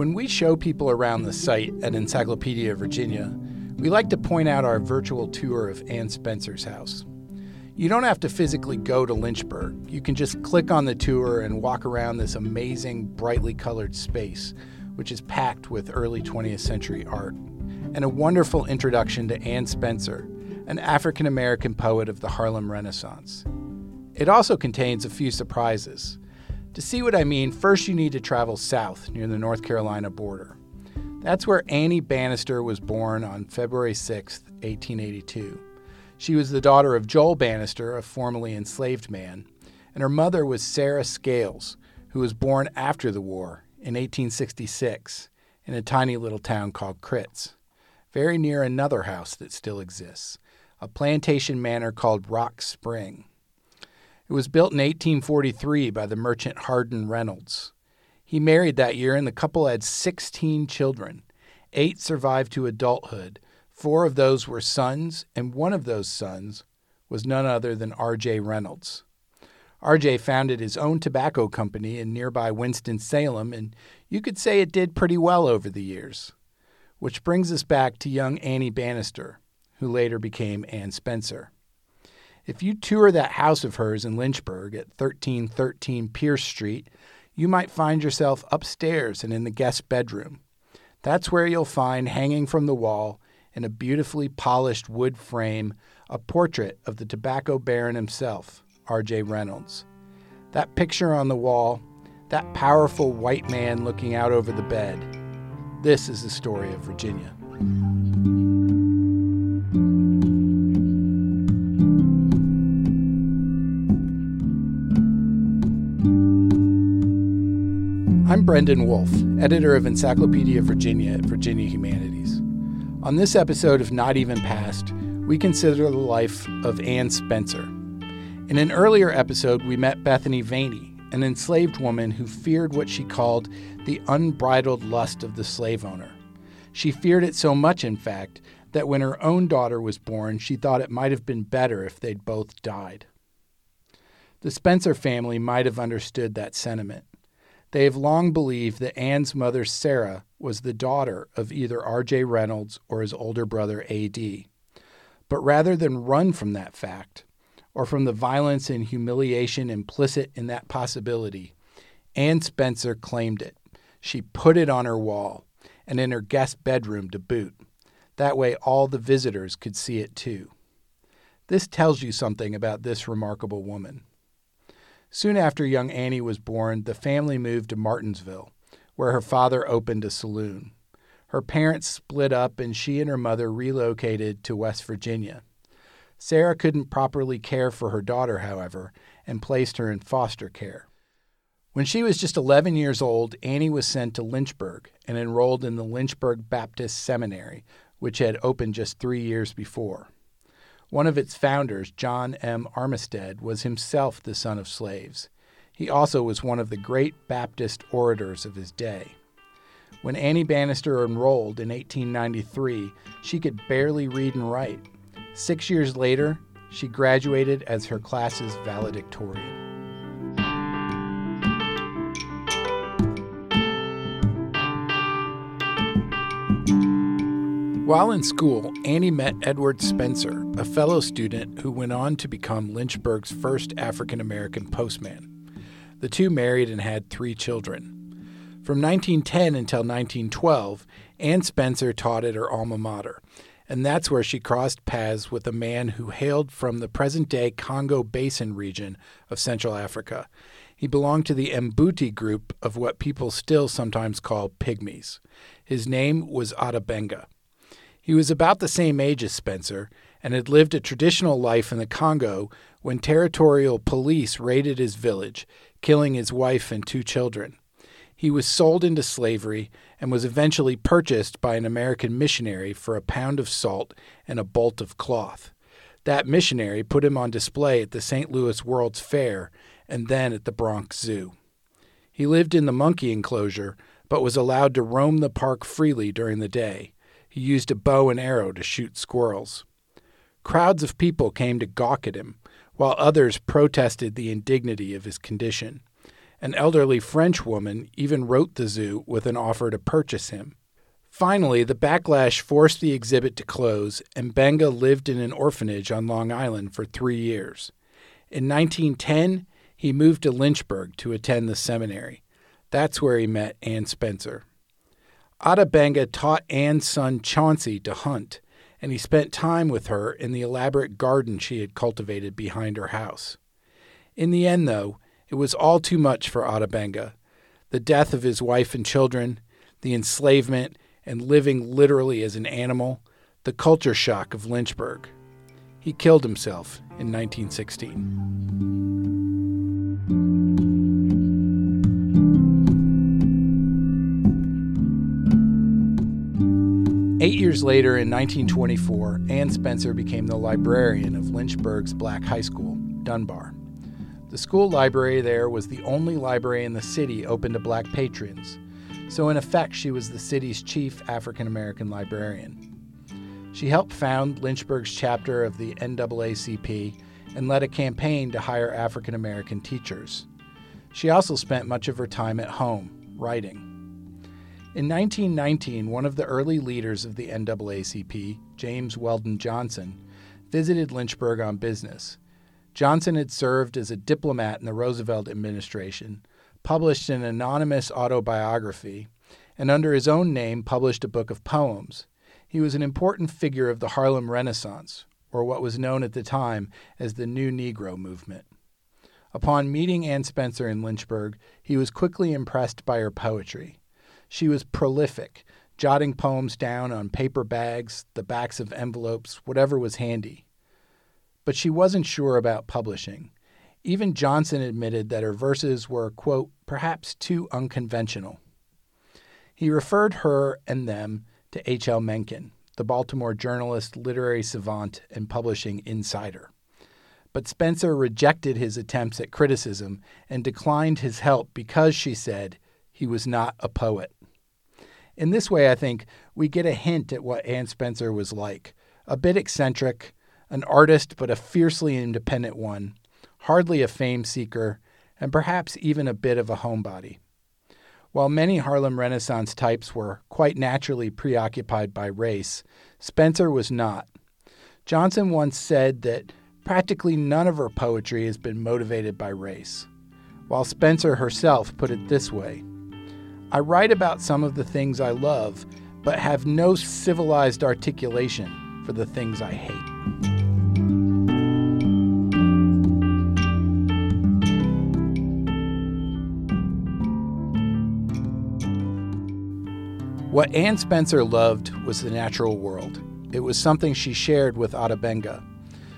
When we show people around the site at Encyclopedia Virginia, we like to point out our virtual tour of Anne Spencer's house. You don't have to physically go to Lynchburg. You can just click on the tour and walk around this amazing, brightly colored space, which is packed with early 20th century art. And a wonderful introduction to Anne Spencer, an African American poet of the Harlem Renaissance. It also contains a few surprises. To see what I mean, first you need to travel south near the North Carolina border. That's where Annie Bannister was born on February 6, 1882. She was the daughter of Joel Bannister, a formerly enslaved man, and her mother was Sarah Scales, who was born after the war in 1866 in a tiny little town called Critz, very near another house that still exists, a plantation manor called Rock Spring. It was built in 1843 by the merchant Hardin Reynolds. He married that year, and the couple had 16 children. Eight survived to adulthood. Four of those were sons, and one of those sons was none other than R.J. Reynolds. R.J. founded his own tobacco company in nearby Winston-Salem, and you could say it did pretty well over the years. Which brings us back to young Annie Bannister, who later became Anne Spencer. If you tour that house of hers in Lynchburg at 1313 Pierce Street, you might find yourself upstairs and in the guest bedroom. That's where you'll find hanging from the wall in a beautifully polished wood frame a portrait of the tobacco baron himself, R.J. Reynolds. That picture on the wall, that powerful white man looking out over the bed, this is the story of Virginia. I'm Brendan Wolf, editor of Encyclopedia Virginia at Virginia Humanities. On this episode of Not Even Past, we consider the life of Anne Spencer. In an earlier episode, we met Bethany Veney, an enslaved woman who feared what she called the unbridled lust of the slave owner. She feared it so much, in fact, that when her own daughter was born, she thought it might have been better if they'd both died. The Spencer family might have understood that sentiment. They have long believed that Anne's mother, Sarah, was the daughter of either R.J. Reynolds or his older brother, A.D. But rather than run from that fact, or from the violence and humiliation implicit in that possibility, Anne Spencer claimed it. She put it on her wall and in her guest bedroom to boot. That way, all the visitors could see it too. This tells you something about this remarkable woman. Soon after young Annie was born, the family moved to Martinsville, where her father opened a saloon. Her parents split up and she and her mother relocated to West Virginia. Sarah couldn't properly care for her daughter, however, and placed her in foster care. When she was just 11 years old, Annie was sent to Lynchburg and enrolled in the Lynchburg Baptist Seminary, which had opened just three years before. One of its founders, John M. Armistead, was himself the son of slaves. He also was one of the great Baptist orators of his day. When Annie Bannister enrolled in 1893, she could barely read and write. Six years later, she graduated as her class's valedictorian. While in school, Annie met Edward Spencer, a fellow student who went on to become Lynchburg's first African American postman. The two married and had three children. From 1910 until 1912, Anne Spencer taught at her alma mater, and that's where she crossed paths with a man who hailed from the present day Congo Basin region of Central Africa. He belonged to the Mbuti group of what people still sometimes call pygmies. His name was Ota Benga. He was about the same age as Spencer and had lived a traditional life in the Congo when territorial police raided his village, killing his wife and two children. He was sold into slavery and was eventually purchased by an American missionary for a pound of salt and a bolt of cloth. That missionary put him on display at the St. Louis World's Fair and then at the Bronx Zoo. He lived in the monkey enclosure, but was allowed to roam the park freely during the day. He used a bow and arrow to shoot squirrels. Crowds of people came to gawk at him, while others protested the indignity of his condition. An elderly French woman even wrote the zoo with an offer to purchase him. Finally, the backlash forced the exhibit to close, and Benga lived in an orphanage on Long Island for three years. In 1910, he moved to Lynchburg to attend the seminary. That's where he met Anne Spencer. Ota Benga taught Anne's son Chauncey to hunt, and he spent time with her in the elaborate garden she had cultivated behind her house. In the end, though, it was all too much for Ota Benga. The death of his wife and children, the enslavement, and living literally as an animal, the culture shock of Lynchburg. He killed himself in 1916. Eight years later, in 1924, Anne Spencer became the librarian of Lynchburg's Black High School, Dunbar. The school library there was the only library in the city open to black patrons, so in effect, she was the city's chief African American librarian. She helped found Lynchburg's chapter of the NAACP and led a campaign to hire African American teachers. She also spent much of her time at home, writing. In 1919, one of the early leaders of the NAACP, James Weldon Johnson, visited Lynchburg on business. Johnson had served as a diplomat in the Roosevelt administration, published an anonymous autobiography, and under his own name published a book of poems. He was an important figure of the Harlem Renaissance, or what was known at the time as the New Negro movement. Upon meeting Anne Spencer in Lynchburg, he was quickly impressed by her poetry. She was prolific, jotting poems down on paper bags, the backs of envelopes, whatever was handy. But she wasn't sure about publishing. Even Johnson admitted that her verses were, quote, perhaps too unconventional. He referred her and them to H. L. Mencken, the Baltimore journalist, literary savant, and publishing insider. But Spencer rejected his attempts at criticism and declined his help because, she said, he was not a poet. In this way, I think we get a hint at what Anne Spencer was like a bit eccentric, an artist, but a fiercely independent one, hardly a fame seeker, and perhaps even a bit of a homebody. While many Harlem Renaissance types were quite naturally preoccupied by race, Spencer was not. Johnson once said that practically none of her poetry has been motivated by race, while Spencer herself put it this way I write about some of the things I love, but have no civilized articulation for the things I hate. What Anne Spencer loved was the natural world. It was something she shared with Ota Benga.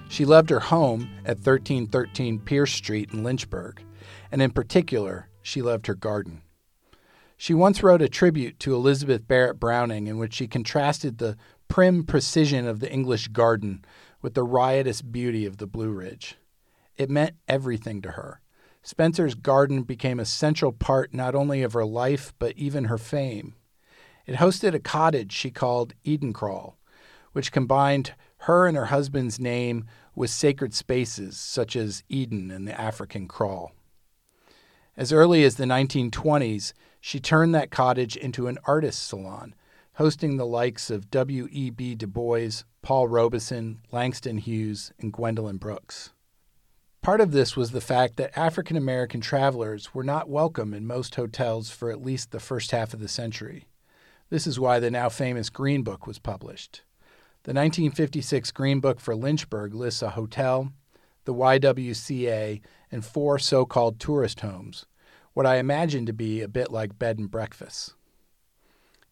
She loved her home at 1313 Pierce Street in Lynchburg, and in particular, she loved her garden. She once wrote a tribute to Elizabeth Barrett Browning in which she contrasted the prim precision of the English garden with the riotous beauty of the Blue Ridge. It meant everything to her. Spencer's garden became a central part not only of her life, but even her fame. It hosted a cottage she called Edankraal, which combined her and her husband's name with sacred spaces such as Eden and the African kraal. As early as the 1920s, she turned that cottage into an artist's salon, hosting the likes of W.E.B. Du Bois, Paul Robeson, Langston Hughes, and Gwendolyn Brooks. Part of this was the fact that African American travelers were not welcome in most hotels for at least the first half of the century. This is why the now famous Green Book was published. The 1956 Green Book for Lynchburg lists a hotel, the YWCA, and four so called tourist homes, what I imagine to be a bit like bed and breakfast.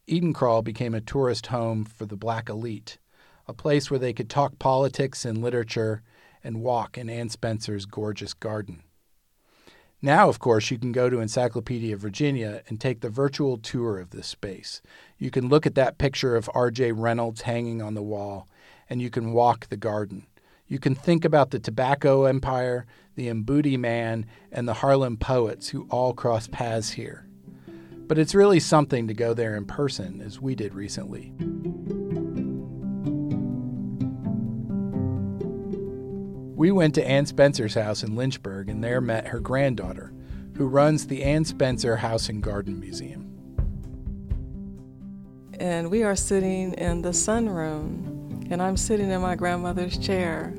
Edankraal became a tourist home for the black elite, a place where they could talk politics and literature and walk in Anne Spencer's gorgeous garden. Now, of course, you can go to Encyclopedia Virginia and take the virtual tour of this space. You can look at that picture of R.J. Reynolds hanging on the wall, and you can walk the garden. You can think about the tobacco empire, the Mbuti man, and the Harlem poets who all cross paths here. But it's really something to go there in person, as we did recently. We went to Anne Spencer's house in Lynchburg and there met her granddaughter, who runs the Anne Spencer House and Garden Museum. And we are sitting in the sunroom, and I'm sitting in my grandmother's chair,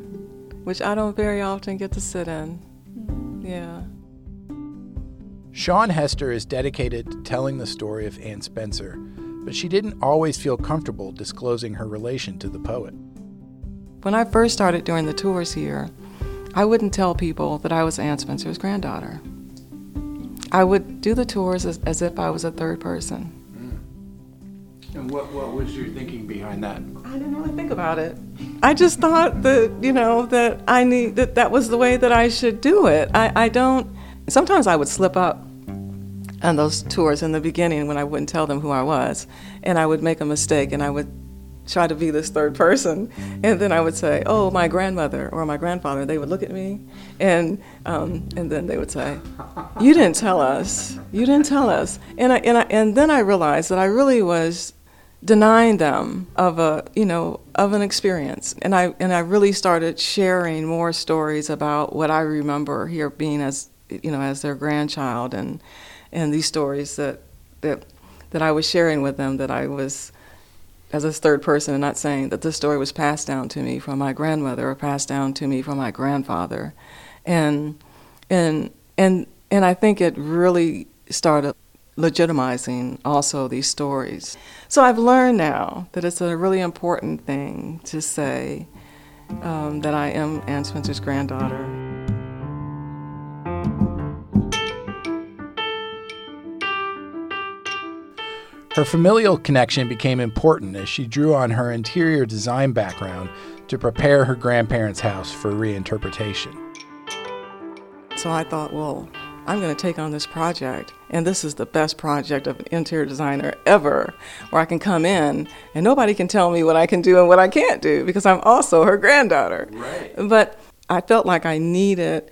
which I don't very often get to sit in. Mm. Yeah. Shaun Hester is dedicated to telling the story of Anne Spencer, but she didn't always feel comfortable disclosing her relation to the poet. When I first started doing the tours here, I wouldn't tell people that I was Anne Spencer's granddaughter. I would do the tours as, as if I was a third person. And what, what was your thinking behind that? I didn't really think about it. I just thought that, you know, that I need that that was the way that I should do it. I, I don't sometimes I would slip up on those tours in the beginning when I wouldn't tell them who I was. And I would make a mistake and I would try to be this third person. And then I would say, oh, my grandmother or my grandfather. They would look at me and, um, and then they would say, you didn't tell us. You didn't tell us. And, I, and, I, and then I realized that I really was denying them of a you know of an experience. And i and i really started sharing more stories about what i remember here being as you know as their grandchild and and these stories that that that I was sharing with them that I was as a third person and not saying that this story was passed down to me from my grandmother or passed down to me from my grandfather. And and and and I think it really started legitimizing also these stories. So I've learned now that it's a really important thing to say um, that I am Anne Spencer's granddaughter. Her familial connection became important as she drew on her interior design background to prepare her grandparents' house for reinterpretation. So I thought, well, I'm going to take on this project, and this is the best project of an interior designer ever, where I can come in and nobody can tell me what I can do and what I can't do because I'm also her granddaughter. Right. But I felt like I needed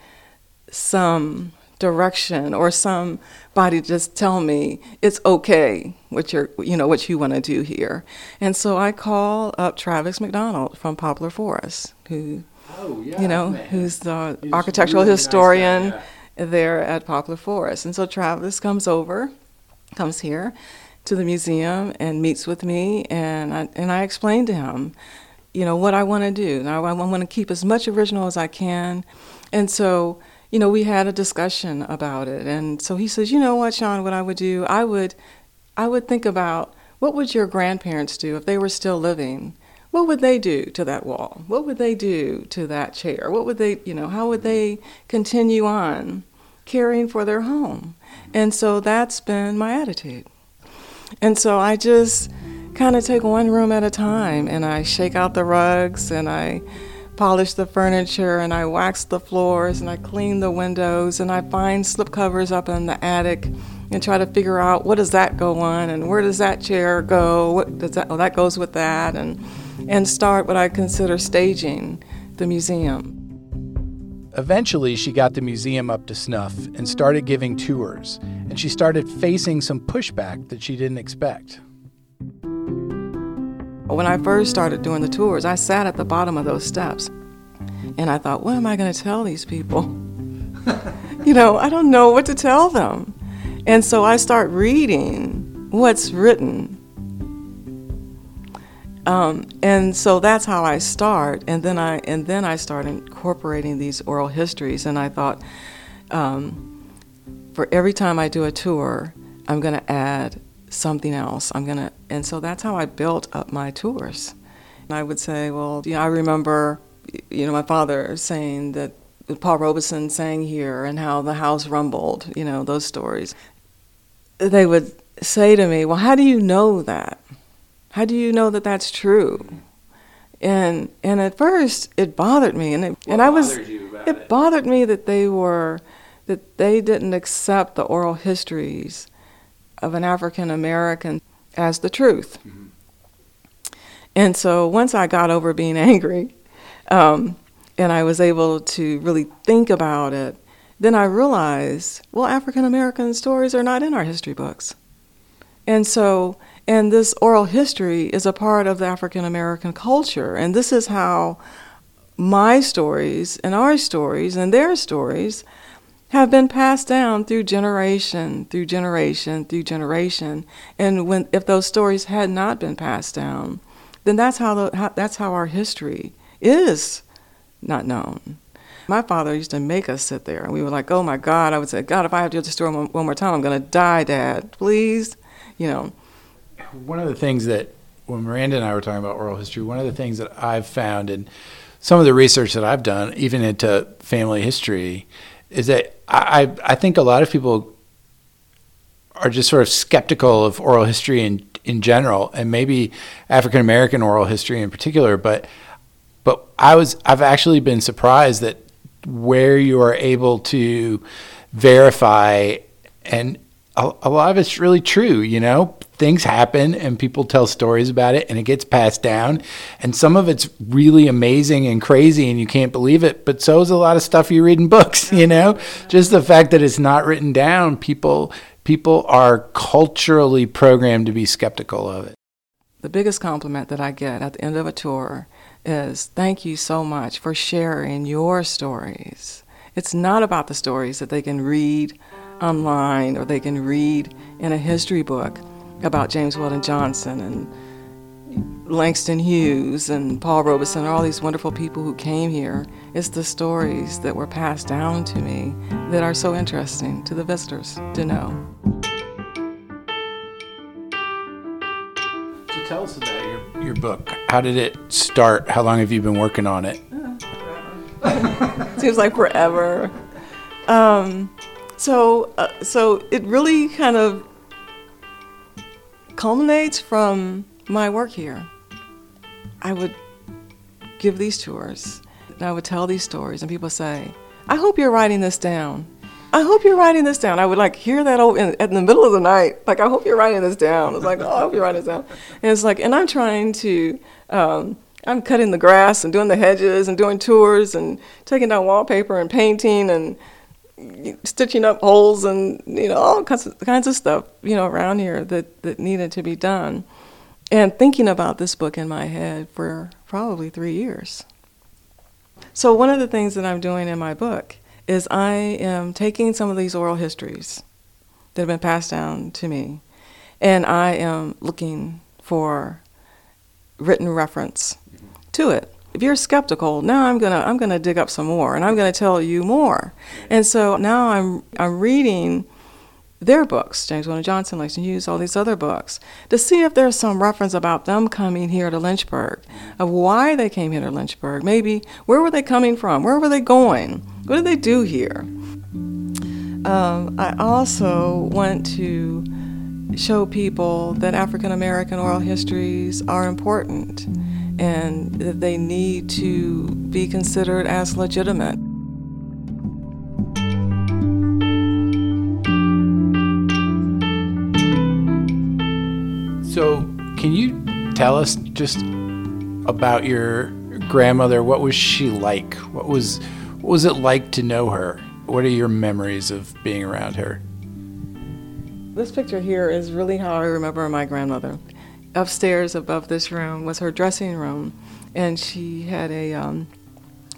some direction or somebody to just tell me it's okay what you're you know what you want to do here and so i call up travis mcdonald from poplar forest who oh, yeah, you know man. who's the He's architectural really nice historian guy, there at poplar forest and so travis comes over comes here to the museum and meets with me and i and i explained to him you know what i want to do now i want to keep as much original as i can and so you know, we had a discussion about it. And so he says, you know what, Shaun, what I would do, I would, I would think about what would your grandparents do if they were still living? What would they do to that wall? What would they do to that chair? What would they, you know, how would they continue on caring for their home? And so that's been my attitude. And so I just kind of take one room at a time and I shake out the rugs and I polish the furniture and I wax the floors and I clean the windows and I find slipcovers up in the attic and try to figure out what does that go on and where does that chair go? What does that? Oh, that goes with that and and start what I consider staging the museum. Eventually, she got the museum up to snuff and started giving tours, and she started facing some pushback that she didn't expect. When I first started doing the tours, I sat at the bottom of those steps and I thought, what am I going to tell these people? you know, I don't know what to tell them. And so I start reading what's written. Um, and so that's how I start, and then I and then I start incorporating these oral histories. And I thought, um, for every time I do a tour, I'm going to add something else. I'm gonna, and so that's how I built up my tours. And I would say, well, you know, I remember, you know, my father saying that Paul Robeson sang here and how the house rumbled. You know, those stories. They would say to me, well, how do you know that? How do you know that that's true? And and at first it bothered me, and it, and I was it, it bothered me that they were that they didn't accept the oral histories of an African American as the truth. Mm-hmm. And so once I got over being angry um, and I was able to really think about it, then I realized, well, African American stories are not in our history books. And so, and this oral history is a part of the African American culture. And this is how my stories and our stories and their stories have been passed down through generation, through generation, through generation. And when if those stories had not been passed down, then that's how, the, how that's how our history is not known. My father used to make us sit there, and we were like, "Oh my God!" I would say, "God, if I have to do the story one, one more time, I'm going to die, Dad. Please." You know. One of the things that when Miranda and I were talking about oral history, one of the things that I've found in some of the research that I've done, even into family history, is that I, I think a lot of people are just sort of skeptical of oral history in in general, and maybe African American oral history in particular. But but I was I've actually been surprised that where you are able to verify and a, a lot of it's really true, you know. Things happen and people tell stories about it and it gets passed down. And some of it's really amazing and crazy and you can't believe it, but so is a lot of stuff you read in books, you know? Just the fact that it's not written down, people people are culturally programmed to be skeptical of it. The biggest compliment that I get at the end of a tour is thank you so much for sharing your stories. It's not about the stories that they can read online or they can read in a history book about James Weldon Johnson and Langston Hughes and Paul Robeson, all these wonderful people who came here. It's the stories that were passed down to me that are so interesting to the visitors to know. So tell us about your, your book. How did it start? How long have you been working on it? Seems like forever. Um, so, uh, so it really kind of culminates from my work here. I would give these tours, and I would tell these stories, and people say, "I hope you're writing this down." I hope you're writing this down. I would like hear that in, in the middle of the night. Like, I hope you're writing this down. It's like, oh, I hope you're writing this down. And it's like, and I'm trying to, um, I'm cutting the grass and doing the hedges and doing tours and taking down wallpaper and painting and stitching up holes and you know all kinds of, kinds of stuff you know around here that that needed to be done. And thinking about this book in my head for probably 3 years. So one of the things that I'm doing in my book is I am taking some of these oral histories that have been passed down to me and I am looking for written reference to it if you're skeptical, now I'm gonna I'm gonna dig up some more, and I'm gonna tell you more. And so now I'm I'm reading their books, James Weldon Johnson, Langston Hughes, all these other books, to see if there's some reference about them coming here to Lynchburg, of why they came here to Lynchburg. Maybe where were they coming from? Where were they going? What did they do here? Um, I also want to show people that African American oral histories are important and that they need to be considered as legitimate. So, can you tell us just about your grandmother? What was she like? What was what was it like to know her? What are your memories of being around her? This picture here is really how I remember my grandmother upstairs above this room was her dressing room, and she had a um,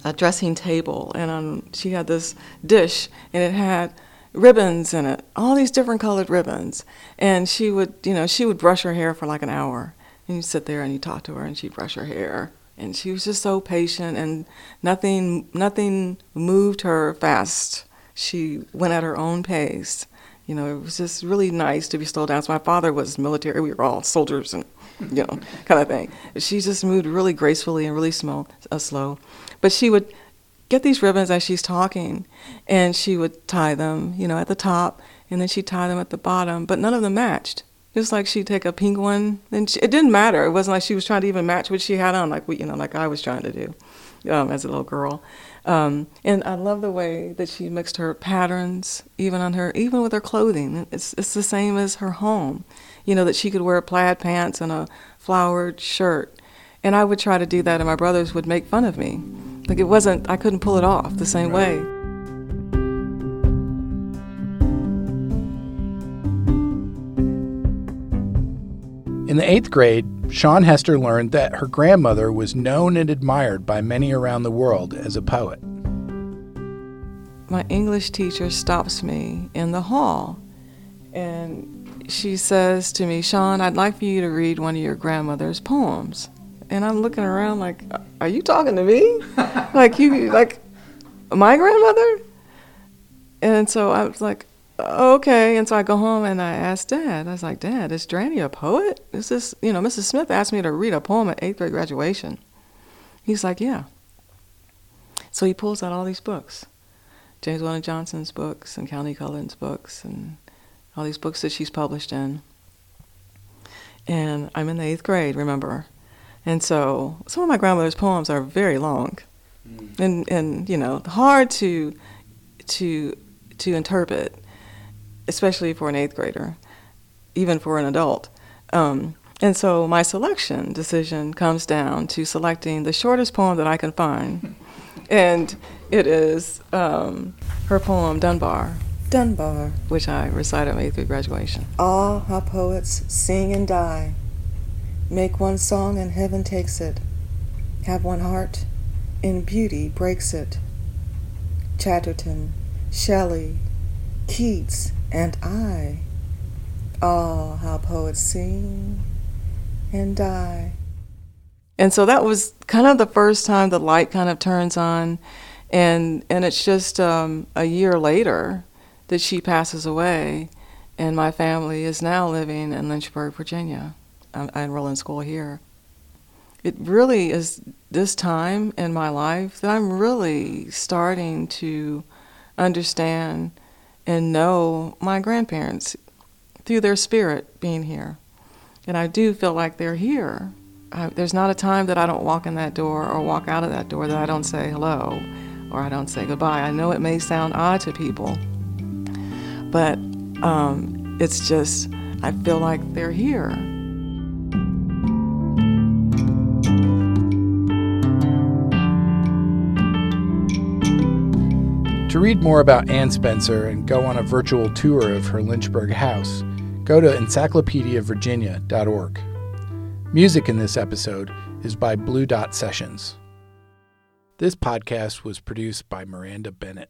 a dressing table, and um, she had this dish, and it had ribbons in it, all these different colored ribbons. And she would, you know, she would brush her hair for like an hour, and you sit there and you talk to her, and she'd brush her hair, and she was just so patient, and nothing nothing moved her fast. She went at her own pace you know, it was just really nice to be slowed down. So my father was military; we were all soldiers and you know, kind of thing. She just moved really gracefully and really small, uh, slow. But she would get these ribbons as she's talking, and she would tie them, you know, at the top, and then she'd tie them at the bottom. But none of them matched. Just like she'd take a pink one, and she, it didn't matter. It wasn't like she was trying to even match what she had on, like we, you know, like I was trying to do um, as a little girl. Um, and I love the way that she mixed her patterns, even on her, even with her clothing. It's it's the same as her home, you know, that she could wear plaid pants and a flowered shirt. And I would try to do that, and my brothers would make fun of me. Like it wasn't, I couldn't pull it off the same way. In the eighth grade, Shaun Hester learned that her grandmother was known and admired by many around the world as a poet. my English teacher stops me in the hall and she says to me, Shaun, I'd like for you to read one of your grandmother's poems. And I'm looking around like, are you talking to me? like you, like my grandmother? And so I was like, okay. And so I go home and I ask Dad. I was like, Dad, is Dranny a poet? Is this, you know, Mrs. Smith asked me to read a poem at eighth grade graduation. He's like, yeah. So he pulls out all these books, James Weldon Johnson's books and Countee Cullen's books and all these books that she's published in. And I'm in the eighth grade, remember? And so some of my grandmother's poems are very long, mm. and and you know hard to to to interpret, especially for an eighth grader, even for an adult. Um, and so my selection decision comes down to selecting the shortest poem that I can find, and it is um, her poem Dunbar. Dunbar, which I recite at my eighth grade graduation. Ah, how poets sing and die. Make one song and heaven takes it. Have one heart, and beauty breaks it. Chatterton, Shelley, Keats, and I. Ah, how poets sing and die. And so that was kind of the first time the light kind of turns on, and and it's just um, a year later that she passes away, and my family is now living in Lynchburg, Virginia. I, I enroll in school here. It really is this time in my life that I'm really starting to understand and know my grandparents through their spirit being here. And I do feel like they're here. I, there's not a time that I don't walk in that door or walk out of that door that I don't say hello or I don't say goodbye. I know it may sound odd to people, but um, it's just, I feel like they're here. To read more about Anne Spencer and go on a virtual tour of her Lynchburg house, go to encyclopediavirginia.org. Music in this episode is by Blue Dot Sessions. This podcast was produced by Miranda Bennett.